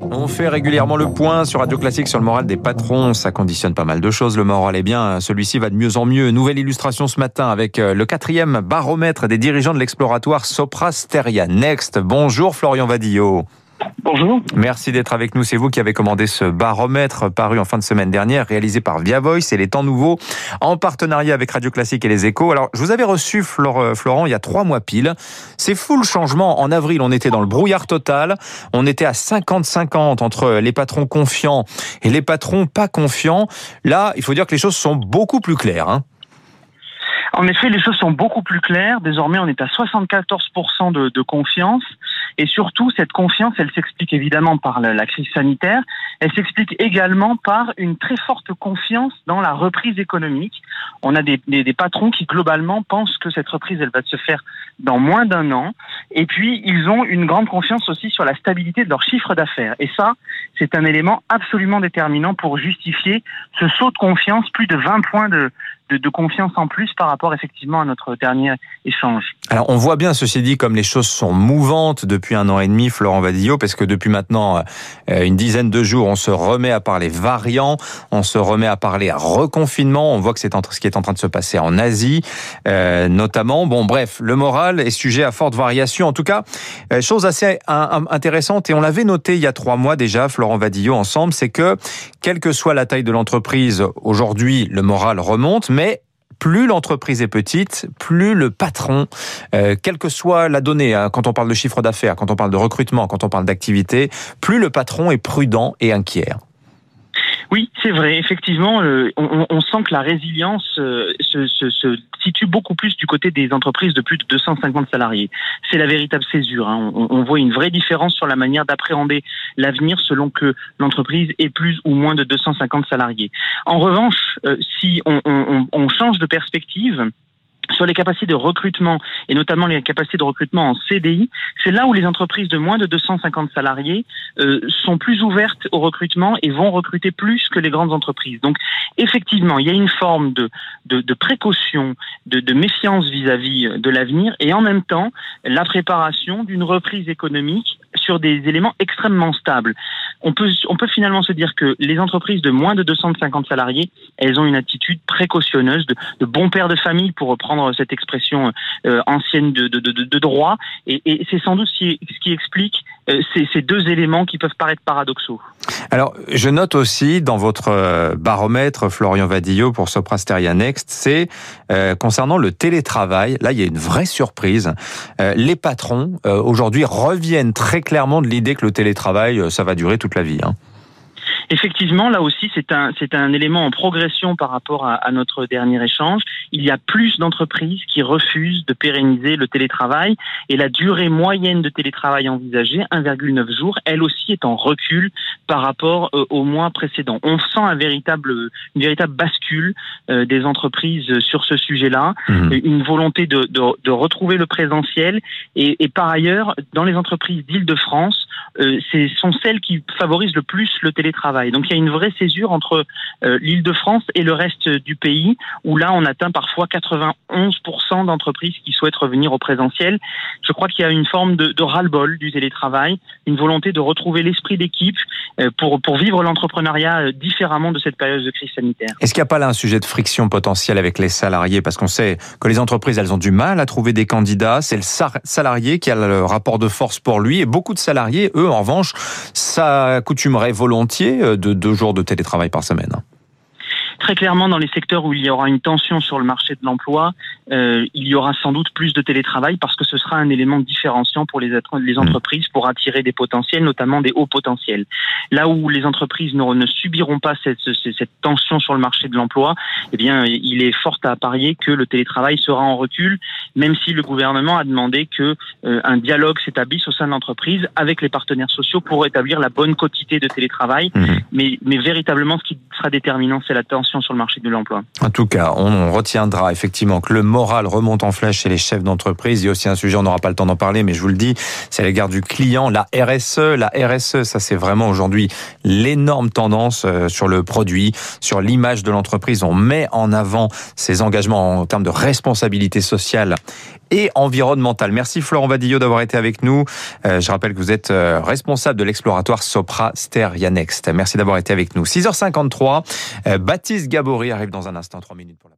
On fait régulièrement le point sur Radio Classique sur le moral des patrons. Ça conditionne pas mal de choses. Le moral est bien. Celui-ci va de mieux en mieux. Nouvelle illustration ce matin avec euh, le quatrième baromètre des dirigeants de l'exploratoire Sopra Steria Next. Bonjour Florian Vadillo. Bonjour. Merci d'être avec nous. C'est vous qui avez commandé ce baromètre paru en fin de semaine dernière, réalisé par Via Voice et les temps nouveaux, en partenariat avec Radio Classique et les Échos. Alors, je vous avais reçu, euh, Florent, il y a trois mois pile. C'est fou le changement. En avril, on était dans le brouillard total. On était à 50-50 entre les patrons confiants et les patrons pas confiants. Là, il faut dire que les choses sont beaucoup plus claires. Hein. En effet, les choses sont beaucoup plus claires. Désormais, on est à 74% de, de, confiance. Et surtout, cette confiance, elle s'explique évidemment par la, crise sanitaire. Elle s'explique également par une très forte confiance dans la reprise économique. On a des, des, des, patrons qui, globalement, pensent que cette reprise, elle va se faire dans moins d'un an. Et puis, ils ont une grande confiance aussi sur la stabilité de leur chiffre d'affaires. Et ça, c'est un élément absolument déterminant pour justifier ce saut de confiance, plus de 20 points de, de, de, confiance en plus par rapport effectivement à notre dernier échange. Alors on voit bien, ceci dit, comme les choses sont mouvantes depuis un an et demi, Florent Vadillo, parce que depuis maintenant euh, une dizaine de jours, on se remet à parler variants, on se remet à parler reconfinement, on voit que c'est ce qui est en train de se passer en Asie, euh, notamment. Bon, bref, le moral est sujet à forte variation. En tout cas, euh, chose assez intéressante, et on l'avait noté il y a trois mois déjà, Florent Vadillo, ensemble, c'est que, quelle que soit la taille de l'entreprise, aujourd'hui, le moral remonte, mais plus l'entreprise est petite, plus le patron, euh, quelle que soit la donnée, hein, quand on parle de chiffre d'affaires, quand on parle de recrutement, quand on parle d'activité, plus le patron est prudent et inquiet. Oui, c'est vrai. Effectivement, euh, on, sent que la résilience euh, se, situe beaucoup plus du côté des entreprises de plus de 250 salariés. C'est la véritable césure. Hein. On, voit une vraie différence sur la manière d'appréhender l'avenir selon que l'entreprise ait plus ou moins de 250 salariés. En revanche, euh, si on change de perspective, sur les capacités de recrutement et notamment les capacités de recrutement en CDI, c'est là où les entreprises de moins de 250 salariés euh, sont plus ouvertes au recrutement et vont recruter plus que les grandes entreprises. Donc effectivement, il y a une forme de, de, précaution, de, méfiance vis-à-vis -vis de l'avenir et en même temps la préparation d'une reprise économique sur des éléments extrêmement stables. On peut, finalement se dire que les entreprises de moins de 250 salariés, elles ont une attitude précautionneuse de, de bon père de famille pour reprendre cette expression euh, ancienne de, droit. Et, c'est sans doute ce qui, ce qui explique ces, ces, deux éléments qui peuvent paraître paradoxaux. Alors, je note aussi dans votre euh, baromètre, Florian Vadillo, pour Soprasteria Next, c'est euh, concernant le télétravail. Là, il y a une vraie surprise. Euh, les patrons, euh, aujourd'hui, reviennent très clairement de l'idée que le télétravail, ça va durer toute la vie. Hein. Effectivement, là aussi, c'est un, c'est un élément en progression par rapport à, à notre dernier échange. Il y a plus d'entreprises qui refusent de pérenniser le télétravail et la durée moyenne de télétravail envisagée, 1,9 jours, elle aussi est en recul par rapport euh, au mois précédent. On sent un véritable, une véritable bascule euh, des entreprises sur ce sujet-là, mmh. une volonté de, de, de, retrouver le présentiel et, et par ailleurs, dans les entreprises d'Île-de-France, euh, ce sont celles qui favorisent le plus le télétravail. Donc il y a une vraie césure entre euh, l'Île-de-France et le reste du pays, où là on atteint parfois 91% d'entreprises qui souhaitent revenir au présentiel. Je crois qu'il y a une forme de, de ras-le-bol du télétravail, une volonté de retrouver l'esprit d'équipe euh, pour, pour vivre l'entrepreneuriat euh, différemment de cette période de crise sanitaire. Est-ce qu'il n'y a pas là un sujet de friction potentielle avec les salariés? Parce qu'on sait que les entreprises, elles ont du mal à trouver des candidats. C'est le salarié qui a le rapport de force pour lui. Et beaucoup de salariés, eux, en revanche, ça coutumerait volontiers de deux jours de télétravail par semaine très clairement dans les secteurs où il y aura une tension sur le marché de l'emploi, euh, il y aura sans doute plus de télétravail parce que ce sera un élément différenciant pour les, les mmh. entreprises pour attirer des potentiels, notamment des hauts potentiels. Là où les entreprises ne, ne subiront pas cette, cette, tension sur le marché de l'emploi, eh bien, il est fort à parier que le télétravail sera en recul, même si le gouvernement a demandé que euh, un dialogue s'établisse au sein de l'entreprise avec les partenaires sociaux pour établir la bonne quantité de télétravail. Mmh. Mais, mais véritablement, ce qui sera déterminant, c'est la tension sur le marché de l'emploi. En tout cas, on retiendra effectivement que le moral remonte en flèche chez les chefs d'entreprise. Il y a aussi un sujet, on n'aura pas le temps d'en parler, mais je vous le dis, c'est à l'égard du client, la RSE. La RSE, ça c'est vraiment aujourd'hui l'énorme tendance euh, sur le produit, sur l'image de l'entreprise. On met en avant ses engagements en termes de responsabilité sociale et environnementale. Merci Florent Vadillo d'avoir été avec nous. Euh, je rappelle que vous êtes euh, responsable de l'exploratoire Sopra Steria Next. Merci d'avoir été avec nous. 6h53, Baptiste Gabory arrive dans un instant, 3 minutes pour la